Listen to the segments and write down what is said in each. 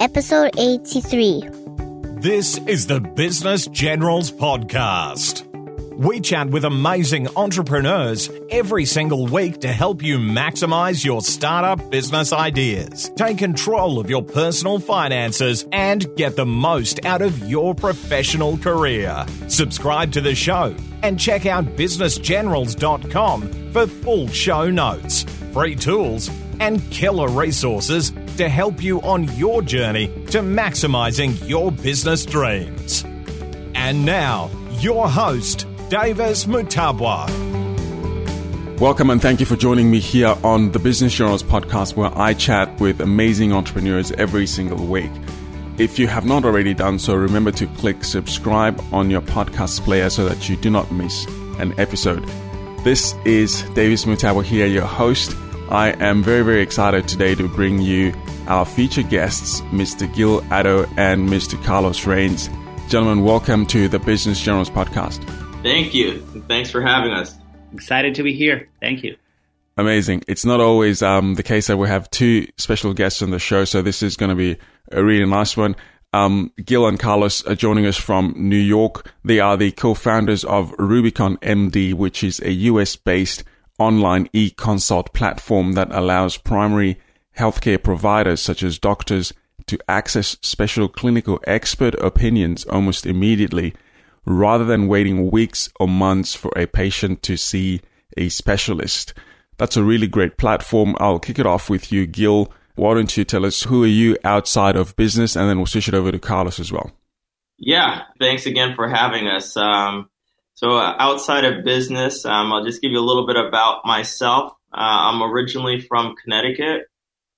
episode 83. This is the Business Generals Podcast. We chat with amazing entrepreneurs every single week to help you maximize your startup business ideas, take control of your personal finances, and get the most out of your professional career. Subscribe to the show and check out businessgenerals.com for full show notes, free tools, and killer resources to help you on your journey to maximizing your business dreams. And now, your host, Davis Mutabwa. Welcome and thank you for joining me here on the Business Generals podcast, where I chat with amazing entrepreneurs every single week. If you have not already done so, remember to click subscribe on your podcast player so that you do not miss an episode. This is Davis Mutabwa here, your host. I am very, very excited today to bring you our featured guests, Mr. Gil Addo and Mr. Carlos Reines. Gentlemen, welcome to the Business Generals podcast. Thank you. Thanks for having us. Excited to be here. Thank you. Amazing. It's not always um, the case that we have two special guests on the show, so this is going to be a really nice one. Um, Gil and Carlos are joining us from New York. They are the co-founders of Rubicon MD, which is a US-based online e-consult platform that allows primary healthcare providers such as doctors to access special clinical expert opinions almost immediately rather than waiting weeks or months for a patient to see a specialist. That's a really great platform. I'll kick it off with you, Gil. Why don't you tell us who are you outside of business, and then we'll switch it over to Carlos as well. Yeah, thanks again for having us. Um, so, uh, outside of business, um, I'll just give you a little bit about myself. Uh, I'm originally from Connecticut.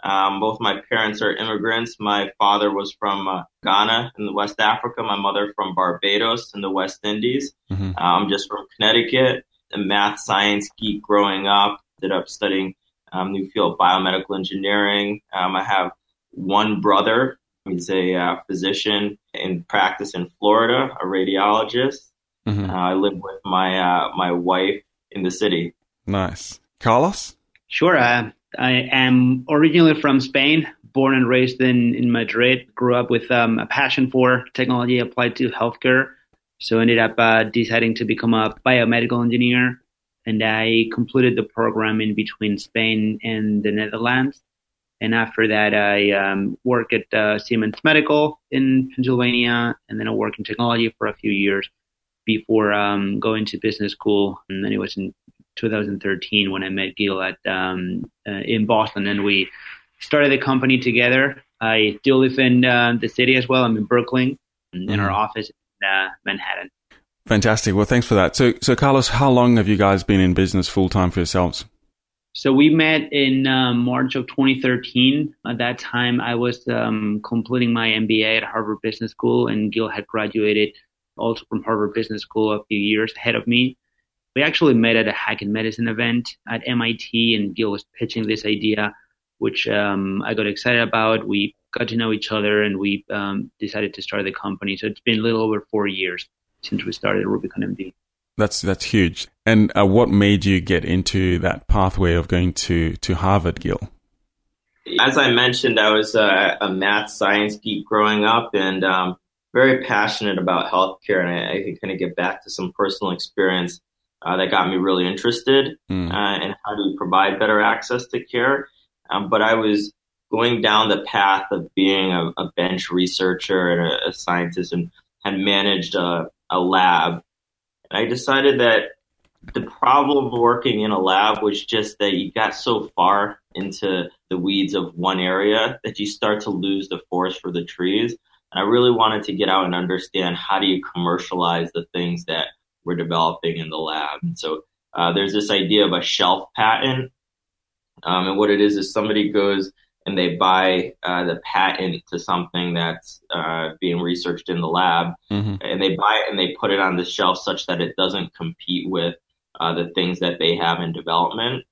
Um, both my parents are immigrants. My father was from uh, Ghana in West Africa. My mother from Barbados in the West Indies. Mm-hmm. I'm um, just from Connecticut. A math science geek growing up. Ended up studying um, new field biomedical engineering. Um, I have one brother. He's a uh, physician in practice in Florida, a radiologist. Mm-hmm. Uh, I live with my uh, my wife in the city. Nice, Carlos. Sure. Uh, I am originally from Spain, born and raised in, in Madrid. Grew up with um, a passion for technology applied to healthcare. So ended up uh, deciding to become a biomedical engineer. And I completed the program in between Spain and the Netherlands. And after that, I um, worked at uh, Siemens Medical in Pennsylvania, and then I worked in technology for a few years before um, going to business school. And then it was in 2013 when I met Gil at um, uh, in Boston, and we started the company together. I still live in uh, the city as well. I'm in Brooklyn, mm-hmm. in our office in uh, Manhattan. Fantastic. Well, thanks for that. So, so Carlos, how long have you guys been in business full time for yourselves? So we met in uh, March of 2013. At that time, I was um, completing my MBA at Harvard Business School, and Gil had graduated also from Harvard Business School a few years ahead of me. We actually met at a Hacking Medicine event at MIT, and Gil was pitching this idea, which um, I got excited about. We got to know each other, and we um, decided to start the company. So it's been a little over four years since we started Rubicon MD. That's that's huge. And uh, what made you get into that pathway of going to to Harvard, Gil? As I mentioned, I was a, a math science geek growing up, and um, very passionate about healthcare. And I, I can kind of get back to some personal experience uh, that got me really interested mm. uh, in how to provide better access to care. Um, but I was going down the path of being a, a bench researcher and a, a, scientist and had managed a, a lab. And I decided that the problem of working in a lab was just that you got so far into the weeds of one area that you start to lose the forest for the trees. And I really wanted to get out and understand how do you commercialize the things that we're developing in the lab. And so uh, there's this idea of a shelf patent. Um, and what it is is somebody goes and they buy uh, the patent to something that's uh, being researched in the lab, mm-hmm. and they buy it and they put it on the shelf such that it doesn't compete with uh, the things that they have in development.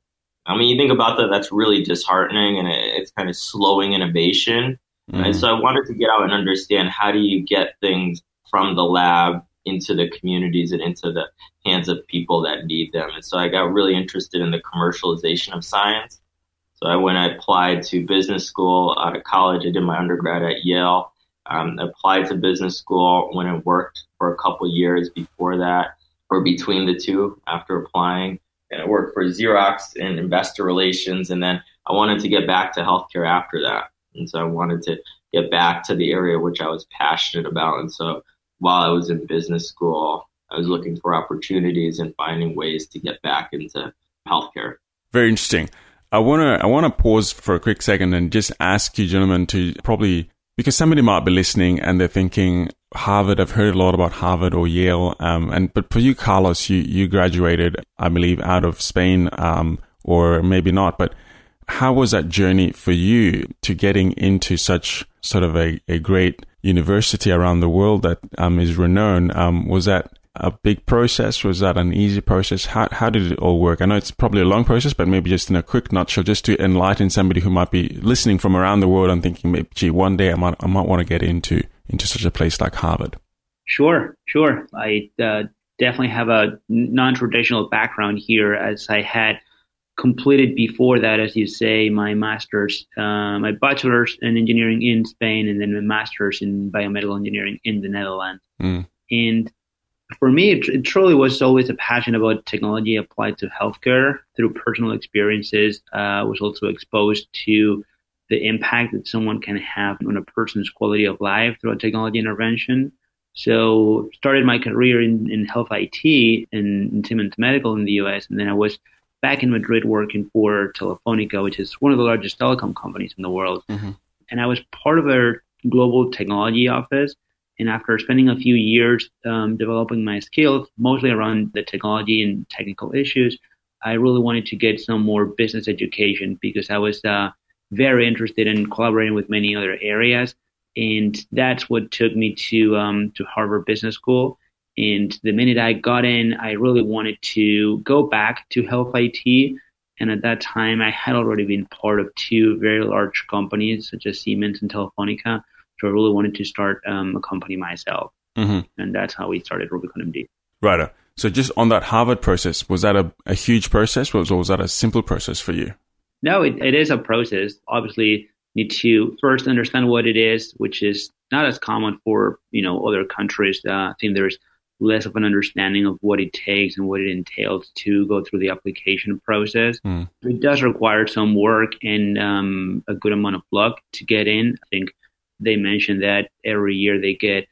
I mean, you think about that, that's really disheartening and it, it's kind of slowing innovation. Mm-hmm. And so I wanted to get out and understand how do you get things from the lab into the communities and into the hands of people that need them. And so I got really interested in the commercialization of science. So I went, I applied to business school out of college. I did my undergrad at Yale. Um, applied to business school, went and worked for a couple years before that, or between the two after applying. And I worked for Xerox in investor relations. And then I wanted to get back to healthcare after that. And so I wanted to get back to the area which I was passionate about. And so while I was in business school, I was looking for opportunities and finding ways to get back into healthcare. Very interesting. I want to I want to pause for a quick second and just ask you gentlemen to probably because somebody might be listening and they're thinking Harvard. I've heard a lot about Harvard or Yale. Um, and but for you, Carlos, you you graduated, I believe, out of Spain, um, or maybe not. But how was that journey for you to getting into such sort of a, a great university around the world that um, is renowned? Um, was that a big process? Was that an easy process? How, how did it all work? I know it's probably a long process, but maybe just in a quick nutshell, just to enlighten somebody who might be listening from around the world and thinking, maybe, gee, one day I might, I might want to get into, into such a place like Harvard. Sure, sure. I uh, definitely have a non-traditional background here as I had completed before that, as you say, my master's, uh, my bachelor's in engineering in Spain, and then my master's in biomedical engineering in the Netherlands. Mm. And for me, it, it, truly was always a passion about technology applied to healthcare through personal experiences. Uh, I was also exposed to the impact that someone can have on a person's quality of life through a technology intervention. So started my career in, in health IT in, in Siemens Medical in the US, and then I was back in Madrid working for Telefonica, which is one of the largest telecom companies in the world. Mm-hmm. And I was part of their global technology office. And after spending a few years um, developing my skills, mostly around the technology and technical issues, I really wanted to get some more business education because I was uh, very interested in collaborating with many other areas. And that's what took me to um, to Harvard Business School. And the minute I got in, I really wanted to go back to health IT. And at that time, I had already been part of two very large companies, such as Siemens and Telefonica. So I really wanted to start um, a company myself. Mm-hmm. And that's how we started Rubicon MD. Right. So just on that Harvard process, was that a, a huge process or was, or was that a simple process for you? No, it, it is a process. Obviously, need to first understand what it is, which is not as common for you know other countries. Uh, I think there's less of an understanding of what it takes and what it entails to go through the application process. Mm. It does require some work and um, a good amount of luck to get in. I think they mentioned that every year they get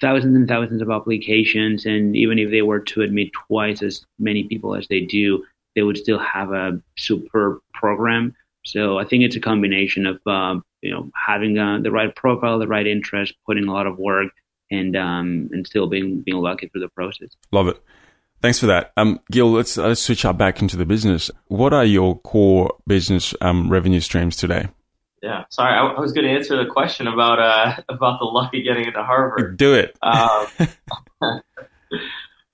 thousands and thousands of applications, and even if they were to admit twice as many people as they do, they would still have a superb program. So I think it's a combination of uh, you know having uh, the right profile, the right interest, putting a lot of work, and um, and still being being lucky through the process. Love it. Thanks for that. Um, Gil, let's, let's switch up back into the business. What are your core business um, revenue streams today? Yeah, sorry, I, I was going to answer the question about uh, about the luck of getting into Harvard. Do it. Um,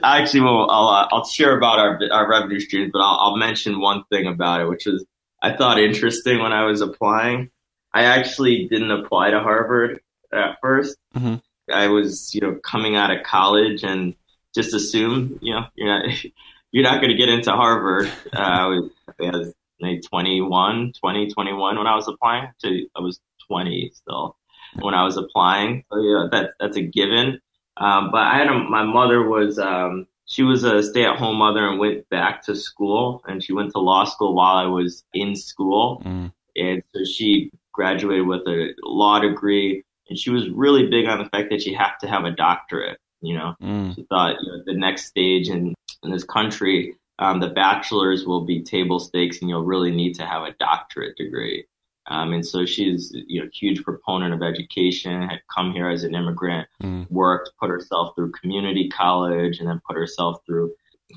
actually, well, I'll uh, I'll share about our our revenue streams, but I'll, I'll mention one thing about it, which was I thought interesting when I was applying. I actually didn't apply to Harvard at 1st mm-hmm. I was, you know, coming out of college and just assumed, you know, you're not you're not going to get into Harvard. Uh, I was, I was like 21, 20, 21 when I was applying. To I was 20 still when I was applying. So yeah, that that's a given. Um, but I had a, my mother was um, she was a stay at home mother and went back to school and she went to law school while I was in school. Mm. And so she graduated with a law degree and she was really big on the fact that you have to have a doctorate. You know, mm. she thought you know, the next stage in in this country, um, the bachelor's will be table stakes, and you'll really need to have a doctorate degree. Um, and so she's you know huge proponent of education. Had come here as an immigrant, mm. worked, put herself through community college, and then put herself through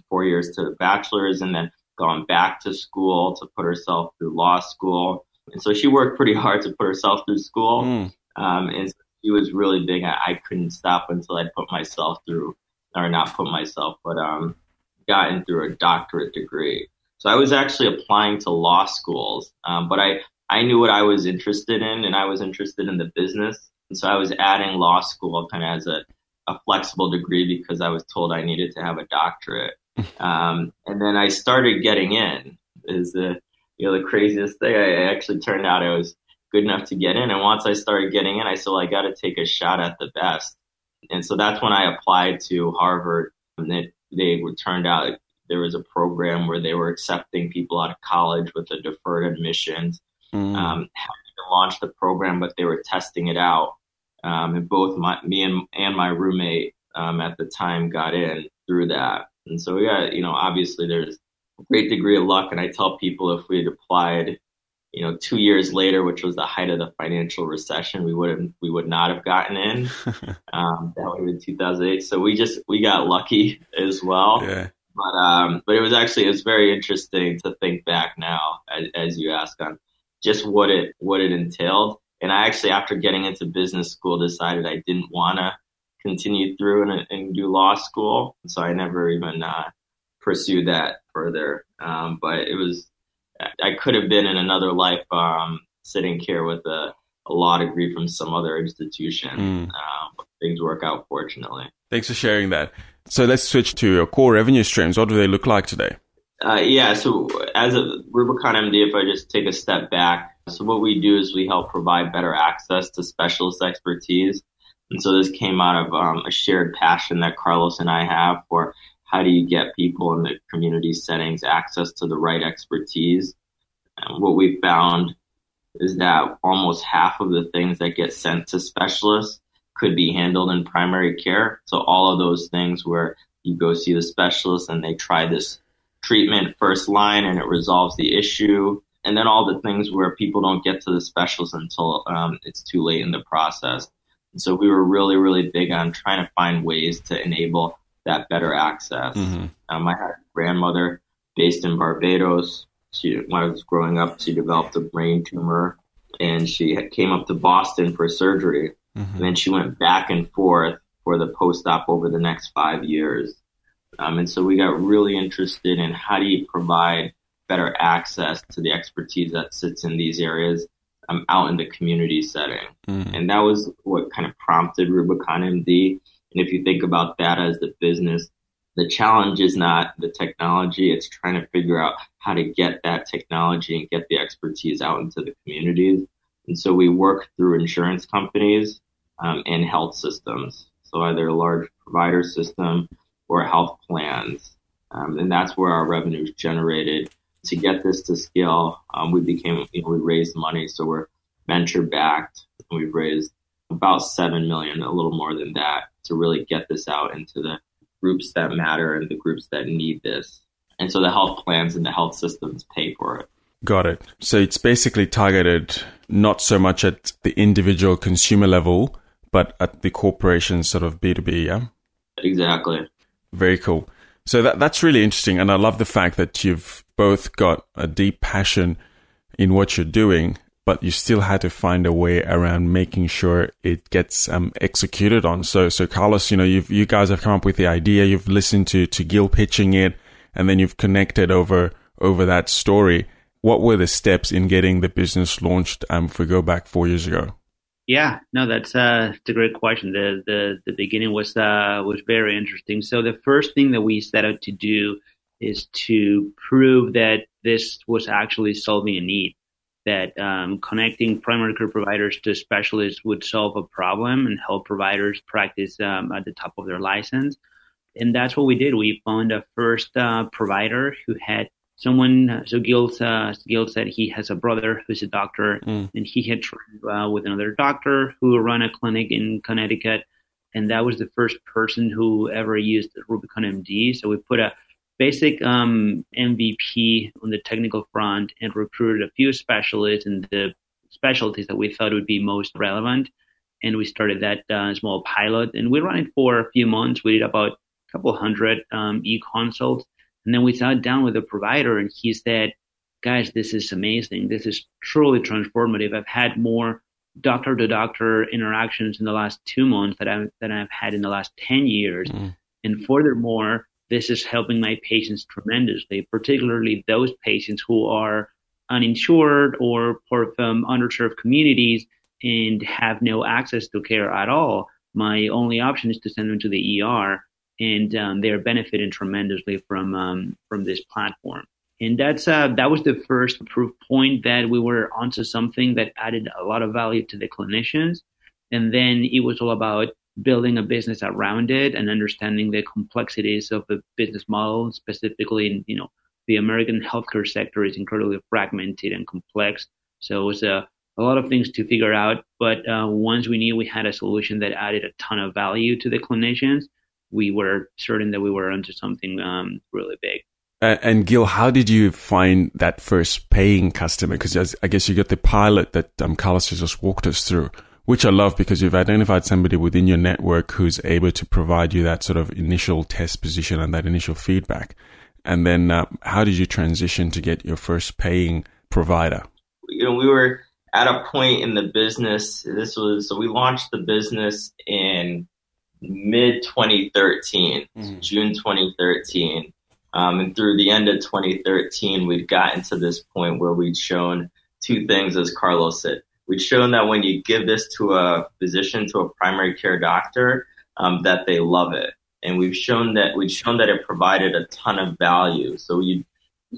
four years to the bachelor's, and then gone back to school to put herself through law school. And so she worked pretty hard to put herself through school. Mm. Um, and so he was really big. I, I couldn't stop until I put myself through, or not put myself, but um, gotten through a doctorate degree. So I was actually applying to law schools, um, but I, I knew what I was interested in, and I was interested in the business. And so I was adding law school kind of as a, a flexible degree because I was told I needed to have a doctorate. Um, and then I started getting in. Is the you know, the craziest thing. I actually turned out I was good enough to get in. And once I started getting in, I said, well, I got to take a shot at the best. And so that's when I applied to Harvard. And it, they were turned out there was a program where they were accepting people out of college with a deferred admissions. Mm. Um, launched the program, but they were testing it out. Um, and both my, me and, and my roommate um, at the time got in through that. And so we got, you know, obviously there's a great degree of luck. And I tell people if we had applied, you know, two years later, which was the height of the financial recession, we would have, we would not have gotten in. um, that would have been 2008. So we just, we got lucky as well. Yeah. But, um, but it was actually, it was very interesting to think back now as, as you ask on just what it, what it entailed. And I actually, after getting into business school, decided I didn't want to continue through and, and, do law school. So I never even uh, pursued that further. Um, but it was, I could have been in another life um, sitting here with a, a, law degree from some other institution. Mm. Um, things work out fortunately. Thanks for sharing that. So let's switch to your core revenue streams. What do they look like today? Uh, yeah, so as a Rubicon MD, if I just take a step back, so what we do is we help provide better access to specialist expertise. And so this came out of um, a shared passion that Carlos and I have for how do you get people in the community settings access to the right expertise. And what we found is that almost half of the things that get sent to specialists could be handled in primary care. So all of those things where you go see the specialist and they try this treatment first line and it resolves the issue. And then all the things where people don't get to the specialist until um, it's too late in the process. And so we were really, really big on trying to find ways to enable that better access. Mm-hmm. Um, I had a grandmother based in Barbados. She, when I was growing up, she developed a brain tumor and she came up to Boston for surgery. Mm-hmm. And then she went back and forth for the post op over the next five years. Um, and so we got really interested in how do you provide better access to the expertise that sits in these areas um, out in the community setting. Mm. And that was what kind of prompted Rubicon MD. And if you think about that as the business, the challenge is not the technology, it's trying to figure out how to get that technology and get the expertise out into the communities. And so we work through insurance companies um, and health systems. So either a large provider system or health plans. Um, and that's where our revenue is generated. To get this to scale, um, we became, you know, we raised money. So we're venture backed. We've raised about 7 million, a little more than that, to really get this out into the groups that matter and the groups that need this. And so the health plans and the health systems pay for it. Got it. So it's basically targeted not so much at the individual consumer level, but at the corporation sort of B2B, yeah? Exactly. Very cool. So that that's really interesting, and I love the fact that you've both got a deep passion in what you're doing, but you still had to find a way around making sure it gets um, executed on. So, so Carlos, you know, you you guys have come up with the idea, you've listened to to Gil pitching it, and then you've connected over over that story. What were the steps in getting the business launched? Um, if we go back four years ago. Yeah, no, that's, uh, that's a great question. The the the beginning was uh, was very interesting. So the first thing that we set out to do is to prove that this was actually solving a need. That um, connecting primary care providers to specialists would solve a problem and help providers practice um, at the top of their license. And that's what we did. We found a first uh, provider who had someone so Gil uh, Gil said he has a brother who's a doctor mm. and he had trained uh, with another doctor who ran a clinic in Connecticut and that was the first person who ever used Rubicon MD so we put a basic um, MVP on the technical front and recruited a few specialists in the specialties that we thought would be most relevant and we started that uh, small pilot and we ran it for a few months we did about a couple hundred um, e-consults and then we sat down with the provider and he said, guys, this is amazing. This is truly transformative. I've had more doctor to doctor interactions in the last two months that I've, that I've had in the last 10 years. Mm. And furthermore, this is helping my patients tremendously, particularly those patients who are uninsured or of um, underserved communities and have no access to care at all. My only option is to send them to the ER and um, they're benefiting tremendously from um, from this platform. and that's uh, that was the first proof point that we were onto something that added a lot of value to the clinicians and then it was all about building a business around it and understanding the complexities of the business model specifically in you know the american healthcare sector is incredibly fragmented and complex. So it was a, a lot of things to figure out but uh, once we knew we had a solution that added a ton of value to the clinicians we were certain that we were onto something um, really big. Uh, and Gil, how did you find that first paying customer? Because I guess you got the pilot that um, Carlos just walked us through, which I love because you've identified somebody within your network who's able to provide you that sort of initial test position and that initial feedback. And then, uh, how did you transition to get your first paying provider? You know, we were at a point in the business. This was so we launched the business in mid 2013, mm-hmm. June 2013 um, and through the end of 2013, we'd gotten to this point where we'd shown two things, as Carlos said. We'd shown that when you give this to a physician, to a primary care doctor, um, that they love it. And we've shown that we'd shown that it provided a ton of value. So we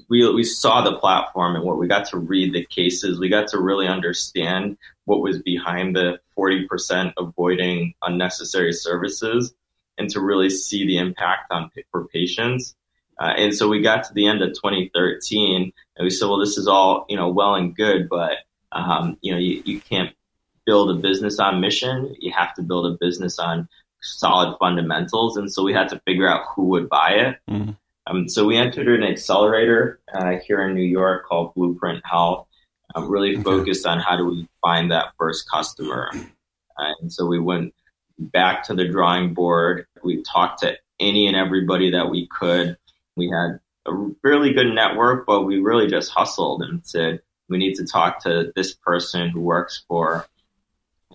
we we saw the platform and what we got to read the cases. We got to really understand what was behind the 40% avoiding unnecessary services, and to really see the impact on for patients. Uh, and so we got to the end of 2013 and we said, well, this is all, you know, well and good, but, um, you know, you, you can't build a business on mission. You have to build a business on solid fundamentals. And so we had to figure out who would buy it. Mm-hmm. Um, so we entered an accelerator uh, here in New York called Blueprint Health, um, really okay. focused on how do we find that first customer. Uh, and so we went back to the drawing board. We talked to any and everybody that we could we had a really good network, but we really just hustled and said, we need to talk to this person who works for,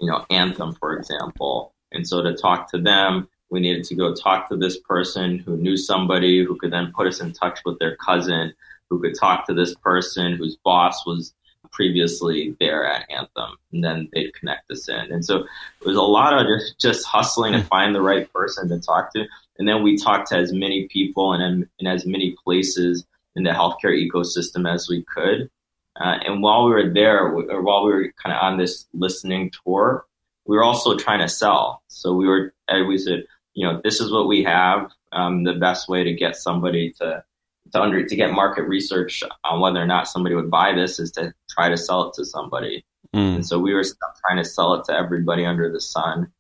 you know, Anthem, for example. And so to talk to them, we needed to go talk to this person who knew somebody who could then put us in touch with their cousin, who could talk to this person whose boss was previously there at Anthem, and then they'd connect us in. And so it was a lot of just, just hustling to hmm. find the right person to talk to. And then we talked to as many people and in as many places in the healthcare ecosystem as we could. Uh, and while we were there, or while we were kind of on this listening tour, we were also trying to sell. So we were, we said, you know, this is what we have. Um, the best way to get somebody to to under to get market research on whether or not somebody would buy this is to try to sell it to somebody. Mm. And so we were trying to sell it to everybody under the sun.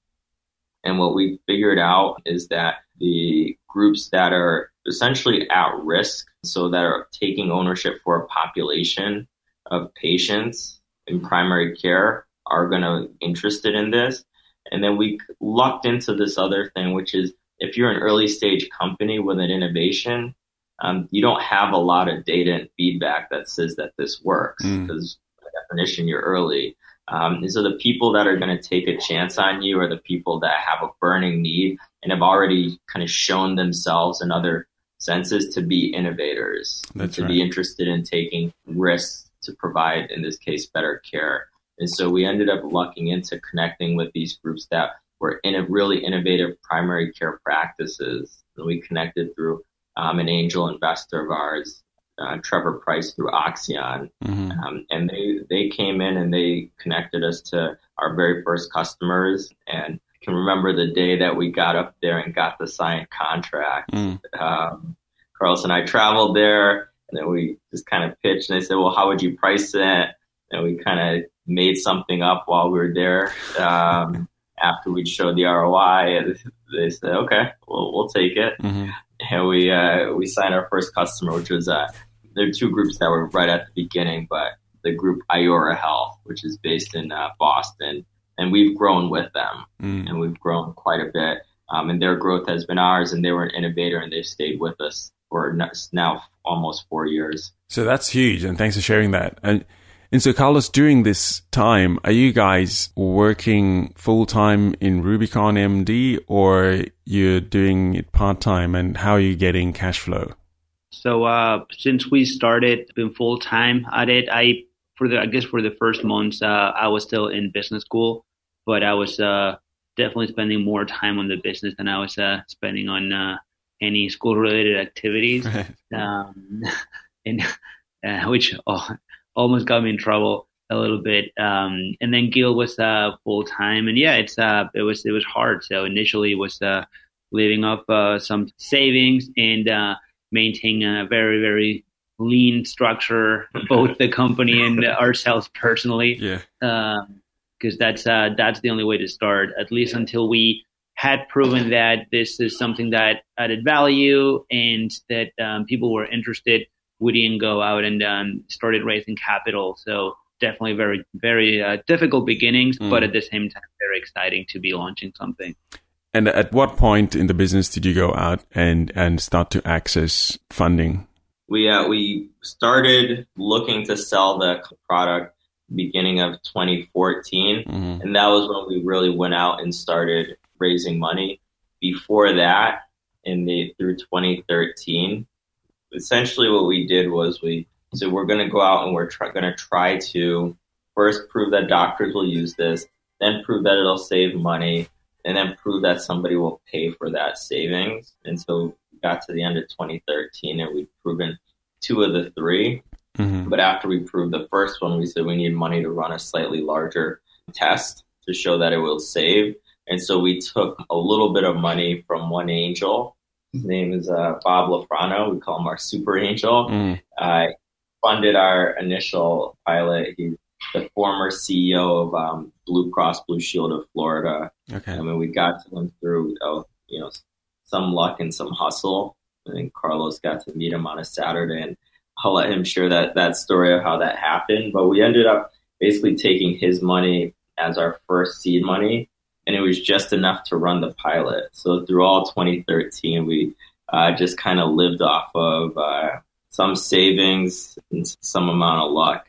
And what we figured out is that the groups that are essentially at risk, so that are taking ownership for a population of patients in primary care, are going to be interested in this. And then we lucked into this other thing, which is if you're an early stage company with an innovation, um, you don't have a lot of data and feedback that says that this works because mm. by definition you're early. Um, and so the people that are going to take a chance on you are the people that have a burning need and have already kind of shown themselves in other senses to be innovators, That's to right. be interested in taking risks to provide, in this case, better care. And so we ended up lucking into connecting with these groups that were in a really innovative primary care practices. And we connected through um, an angel investor of ours, uh, Trevor Price through Oxeon, mm-hmm. um, and they they came in and they connected us to our very first customers. And I can remember the day that we got up there and got the signed contract. Mm. Um, Carlos and I traveled there, and then we just kind of pitched. And they said, "Well, how would you price it?" And we kind of made something up while we were there. Um, after we showed the ROI, they said, "Okay, well, we'll take it." Mm-hmm and we uh, we signed our first customer, which was uh, there are two groups that were right at the beginning, but the group Iora Health, which is based in uh, Boston, and we've grown with them, mm. and we've grown quite a bit. Um, and their growth has been ours, and they were an innovator, and they've stayed with us for now almost four years. So that's huge, and thanks for sharing that. And and so, Carlos, during this time, are you guys working full time in Rubicon MD or you're doing it part time? And how are you getting cash flow? So, uh, since we started been full time at it, I for the I guess for the first months, uh, I was still in business school, but I was uh, definitely spending more time on the business than I was uh, spending on uh, any school related activities. Um, and uh, which oh, almost got me in trouble a little bit. Um, and then Gil was uh, full time, and yeah, it's uh, it was it was hard. So initially, it was uh, living off uh, some savings and uh, maintaining a very very lean structure, both the company and ourselves personally. Yeah. Because um, that's uh, that's the only way to start, at least until we had proven that this is something that added value and that um, people were interested. We didn't go out and um, started raising capital. So definitely very very uh, difficult beginnings, mm. but at the same time very exciting to be launching something. And at what point in the business did you go out and and start to access funding? We uh, we started looking to sell the product beginning of 2014, mm-hmm. and that was when we really went out and started raising money. Before that, in the through 2013, essentially what we did was we so we're going to go out and we're going to try to first prove that doctors will use this, then prove that it'll save money, and then prove that somebody will pay for that savings. And so we got to the end of 2013 and we'd proven two of the 3 mm-hmm. But after we proved the first one, we said we need money to run a slightly larger test to show that it will save. And so we took a little bit of money from one angel. His name is uh, Bob Lufrano. We call him our super angel. Mm. Uh, funded our initial pilot. He's the former CEO of um, Blue Cross Blue Shield of Florida. Okay. I mean, we got to him through, uh, you know, some luck and some hustle. I think Carlos got to meet him on a Saturday, and I'll let him share that that story of how that happened. But we ended up basically taking his money as our first seed money, and it was just enough to run the pilot. So through all 2013, we uh, just kind of lived off of uh, some savings and some amount of luck.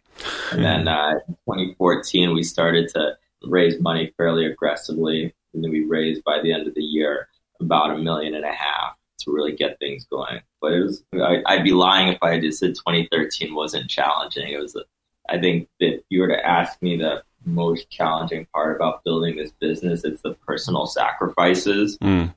And then uh, 2014, we started to raise money fairly aggressively. And then we raised by the end of the year about a million and a half to really get things going. But it was, I, would be lying if I just said 2013 wasn't challenging. It was, a, I think that if you were to ask me the most challenging part about building this business, it's the personal sacrifices mm.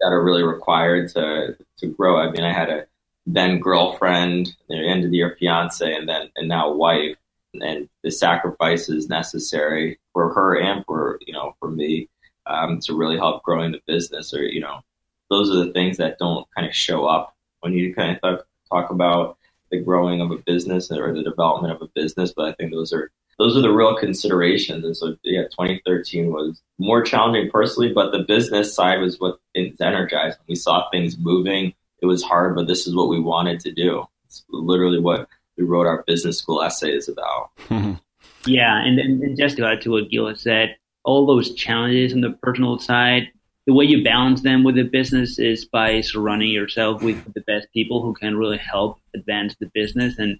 that are really required to, to grow. I mean, I had a, then girlfriend, the end of the year fiance, and then and now wife, and the sacrifices necessary for her and for you know for me um, to really help growing the business, or you know, those are the things that don't kind of show up when you kind of talk, talk about the growing of a business or the development of a business. But I think those are those are the real considerations. And so, yeah, 2013 was more challenging personally, but the business side was what is energized. We saw things moving it was hard, but this is what we wanted to do. It's literally what we wrote our business school essay is about. yeah, and, and just to add to what Gila said, all those challenges on the personal side, the way you balance them with the business is by surrounding yourself with the best people who can really help advance the business. And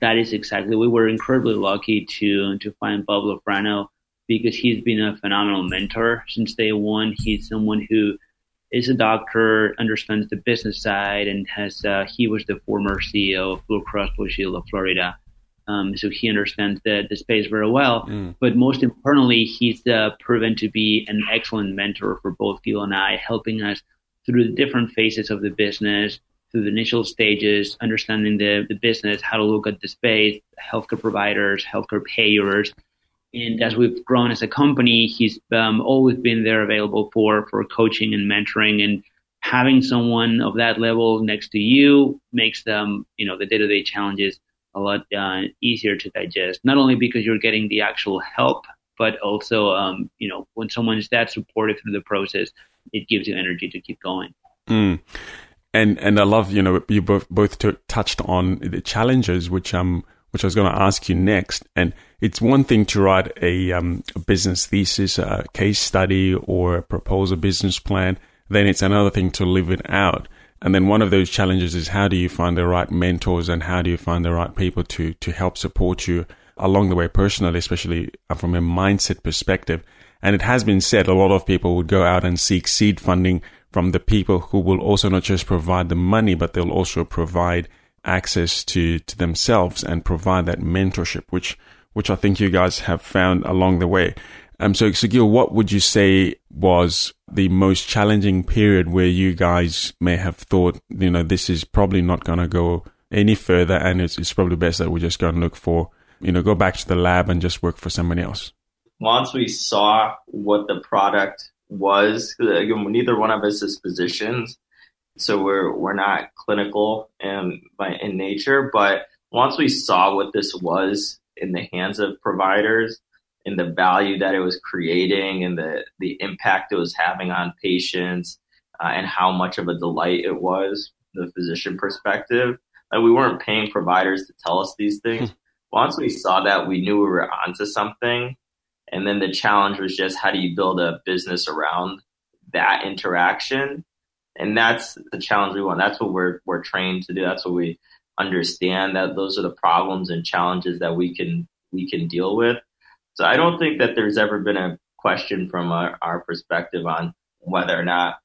that is exactly, we were incredibly lucky to, to find Bob Lufrano because he's been a phenomenal mentor since day one. He's someone who is a doctor, understands the business side, and has uh, he was the former CEO of Blue Cross Blue Shield of Florida. Um, so he understands the, the space very well. Mm. But most importantly, he's uh, proven to be an excellent mentor for both Gil and I, helping us through the different phases of the business, through the initial stages, understanding the, the business, how to look at the space, healthcare providers, healthcare payers, and as we've grown as a company, he's um, always been there available for, for coaching and mentoring and having someone of that level next to you makes them, you know, the day to day challenges a lot uh, easier to digest. Not only because you're getting the actual help, but also, um, you know, when someone is that supportive through the process, it gives you energy to keep going. Mm. And and I love, you know, you both both t- touched on the challenges, which um which I was going to ask you next. And it's one thing to write a, um, a business thesis, a case study, or propose a business plan. Then it's another thing to live it out. And then one of those challenges is how do you find the right mentors and how do you find the right people to, to help support you along the way personally, especially from a mindset perspective. And it has been said a lot of people would go out and seek seed funding from the people who will also not just provide the money, but they'll also provide access to, to themselves and provide that mentorship, which, which I think you guys have found along the way. Um, so, so Gil, what would you say was the most challenging period where you guys may have thought, you know, this is probably not going to go any further, and it's, it's probably best that we just go and look for, you know, go back to the lab and just work for somebody else. Once we saw what the product was, again, neither one of us is physicians, so we're we're not clinical in by in nature, but once we saw what this was in the hands of providers and the value that it was creating and the the impact it was having on patients uh, and how much of a delight it was the physician perspective like we weren't paying providers to tell us these things hmm. once we saw that we knew we were onto something and then the challenge was just how do you build a business around that interaction and that's the challenge we want. That's what we're we're trained to do. That's what we understand. That those are the problems and challenges that we can we can deal with. So I don't think that there's ever been a question from our, our perspective on whether or not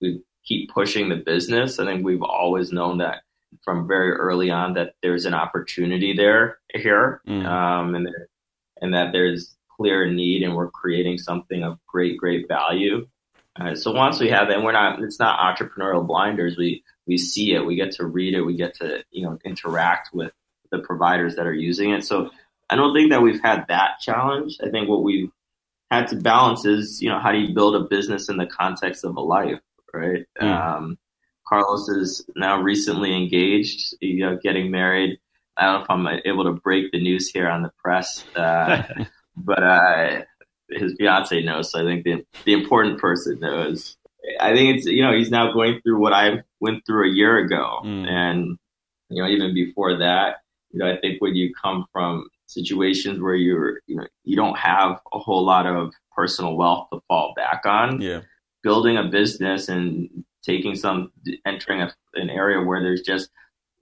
we keep pushing the business. I think we've always known that from very early on that there's an opportunity there here, mm. um, and there, and that there's clear need, and we're creating something of great great value. Uh, so once we have that, we're not, it's not entrepreneurial blinders. We, we see it, we get to read it, we get to, you know, interact with the providers that are using it. So I don't think that we've had that challenge. I think what we've had to balance is, you know, how do you build a business in the context of a life, right? Mm. Um, Carlos is now recently engaged, you know, getting married. I don't know if I'm able to break the news here on the press, uh, but uh, his fiance knows. So I think the the important person knows. I think it's you know he's now going through what I went through a year ago, mm. and you know even before that, you know I think when you come from situations where you're you know you don't have a whole lot of personal wealth to fall back on, yeah, building a business and taking some entering a, an area where there's just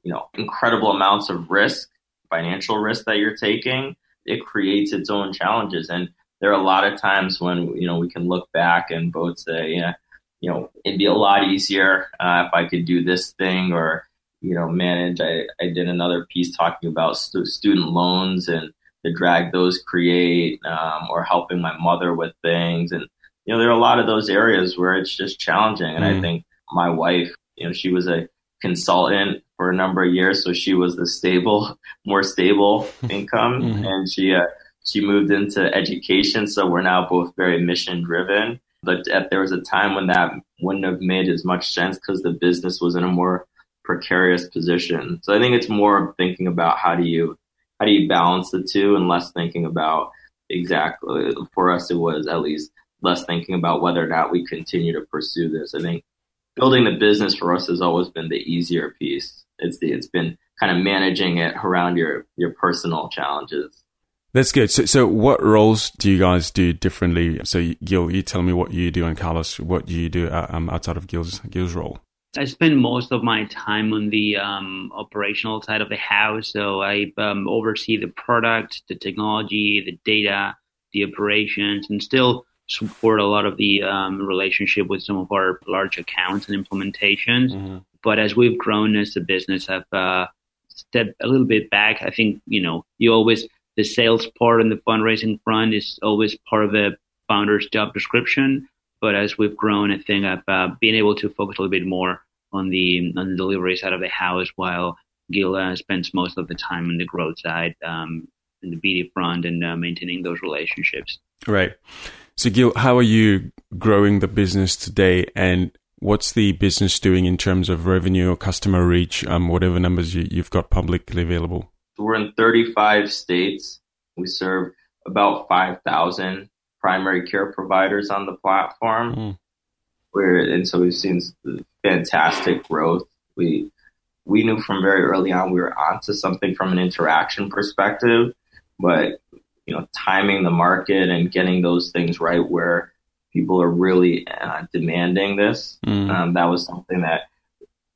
you know incredible amounts of risk, financial risk that you're taking, it creates its own challenges and there are a lot of times when you know we can look back and both say, yeah, you know, it'd be a lot easier uh, if I could do this thing or you know manage. I, I did another piece talking about stu- student loans and the drag those create, um, or helping my mother with things, and you know there are a lot of those areas where it's just challenging. And mm. I think my wife, you know, she was a consultant for a number of years, so she was the stable, more stable income, mm-hmm. and she. Uh, she moved into education, so we're now both very mission driven. But there was a time when that wouldn't have made as much sense because the business was in a more precarious position. So I think it's more thinking about how do you how do you balance the two, and less thinking about exactly. For us, it was at least less thinking about whether or not we continue to pursue this. I think building the business for us has always been the easier piece. It's the it's been kind of managing it around your your personal challenges. That's good. So, so what roles do you guys do differently? So, Gil, you tell me what you do, and Carlos, what do you do uh, um, outside of Gil's Gil's role? I spend most of my time on the um, operational side of the house. So I um, oversee the product, the technology, the data, the operations, and still support a lot of the um, relationship with some of our large accounts and implementations. Mm-hmm. But as we've grown as a business, I've uh, stepped a little bit back. I think you know you always the sales part and the fundraising front is always part of a founder's job description. But as we've grown, I think I've uh, been able to focus a little bit more on the on the delivery side of the house, while Gil uh, spends most of the time on the growth side, um, in the BD front, and uh, maintaining those relationships. Right. So, Gil, how are you growing the business today, and what's the business doing in terms of revenue or customer reach? Um, whatever numbers you, you've got publicly available. We're in 35 states. We serve about 5,000 primary care providers on the platform. Mm. We're, and so we've seen fantastic growth. We we knew from very early on we were onto something from an interaction perspective, but you know, timing the market and getting those things right where people are really uh, demanding this. Mm. Um, that was something that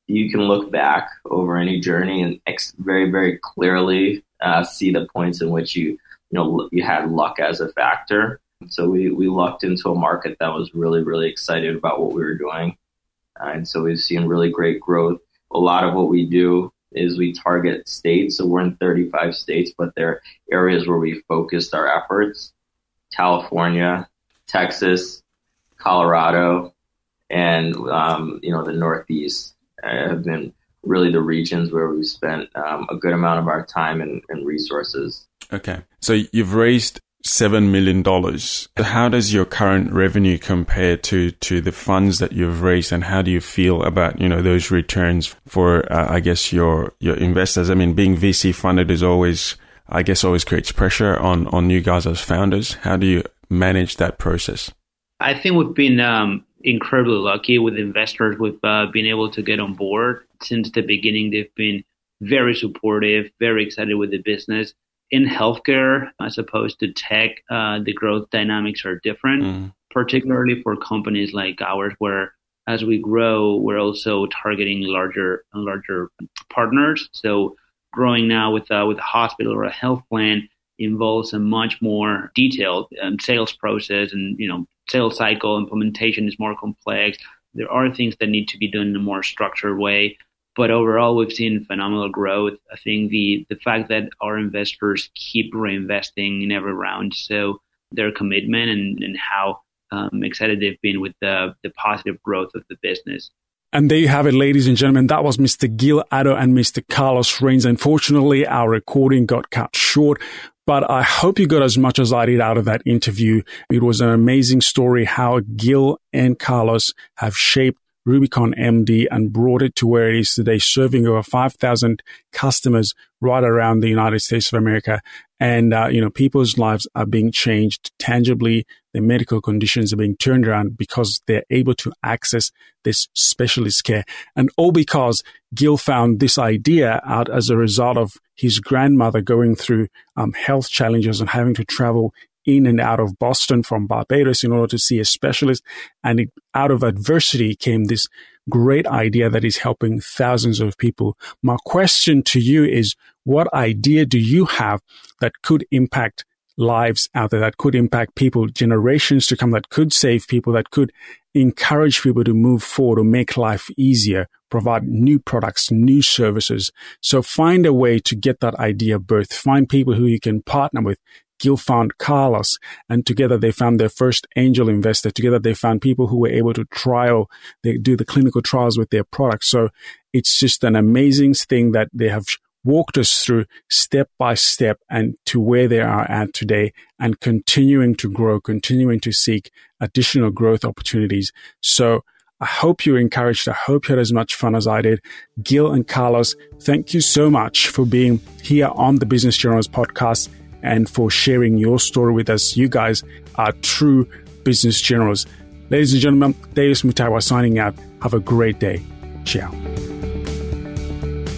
you can look back over any journey and ex- very, very clearly uh, see the points in which you, you know, you had luck as a factor. So we, we lucked into a market that was really, really excited about what we were doing. Uh, and so we've seen really great growth. A lot of what we do is we target states. So we're in 35 states, but there are areas where we focused our efforts. California, Texas, Colorado, and, um, you know, the Northeast have been really the regions where we've spent um, a good amount of our time and, and resources. Okay. So you've raised seven million dollars. How does your current revenue compare to to the funds that you've raised, and how do you feel about you know those returns for uh, I guess your your investors? I mean, being VC funded is always I guess always creates pressure on on you guys as founders. How do you manage that process? I think we've been um, incredibly lucky with investors. We've uh, been able to get on board since the beginning. They've been very supportive, very excited with the business in healthcare as opposed to tech, uh, the growth dynamics are different, mm. particularly for companies like ours, where as we grow, we're also targeting larger and larger partners. So growing now with uh, with a hospital or a health plan involves a much more detailed um, sales process, and you know, sales cycle implementation is more complex. There are things that need to be done in a more structured way. But overall, we've seen phenomenal growth. I think the the fact that our investors keep reinvesting in every round, so their commitment and, and how um, excited they've been with the the positive growth of the business. And there you have it, ladies and gentlemen. That was Mr. Gil Ado and Mr. Carlos Reines. Unfortunately, our recording got cut short, but I hope you got as much as I did out of that interview. It was an amazing story how Gil and Carlos have shaped Rubicon MD and brought it to where it is today, serving over 5,000 customers right around the United States of America. And, uh, you know, people's lives are being changed tangibly. Their medical conditions are being turned around because they're able to access this specialist care. And all because Gil found this idea out as a result of his grandmother going through um, health challenges and having to travel in and out of Boston from Barbados in order to see a specialist. And it, out of adversity came this great idea that is helping thousands of people. My question to you is, what idea do you have that could impact lives out there, that could impact people generations to come, that could save people, that could encourage people to move forward or make life easier, provide new products, new services. So find a way to get that idea birthed. Find people who you can partner with. Gil found Carlos and together they found their first angel investor. Together they found people who were able to trial, they do the clinical trials with their products. So it's just an amazing thing that they have walked us through step by step and to where they are at today and continuing to grow, continuing to seek additional growth opportunities. So I hope you're encouraged. I hope you had as much fun as I did. Gil and Carlos, thank you so much for being here on the Business Generals podcast and for sharing your story with us. You guys are true business generals. Ladies and gentlemen, Davis Mutawa signing out. Have a great day. Ciao.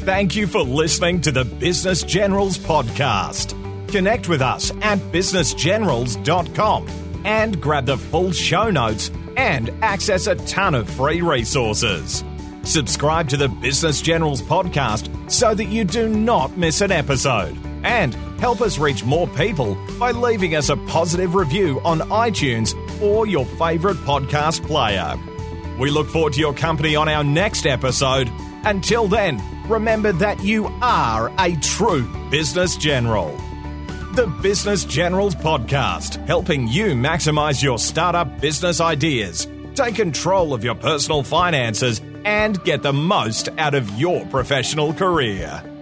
Thank you for listening to the Business Generals podcast. Connect with us at businessgenerals.com and grab the full show notes and access a ton of free resources. Subscribe to the Business Generals podcast so that you do not miss an episode. And help us reach more people by leaving us a positive review on iTunes or your favorite podcast player. We look forward to your company on our next episode. Until then, remember that you are a true business general. The Business Generals Podcast, helping you maximize your startup business ideas, take control of your personal finances, and get the most out of your professional career.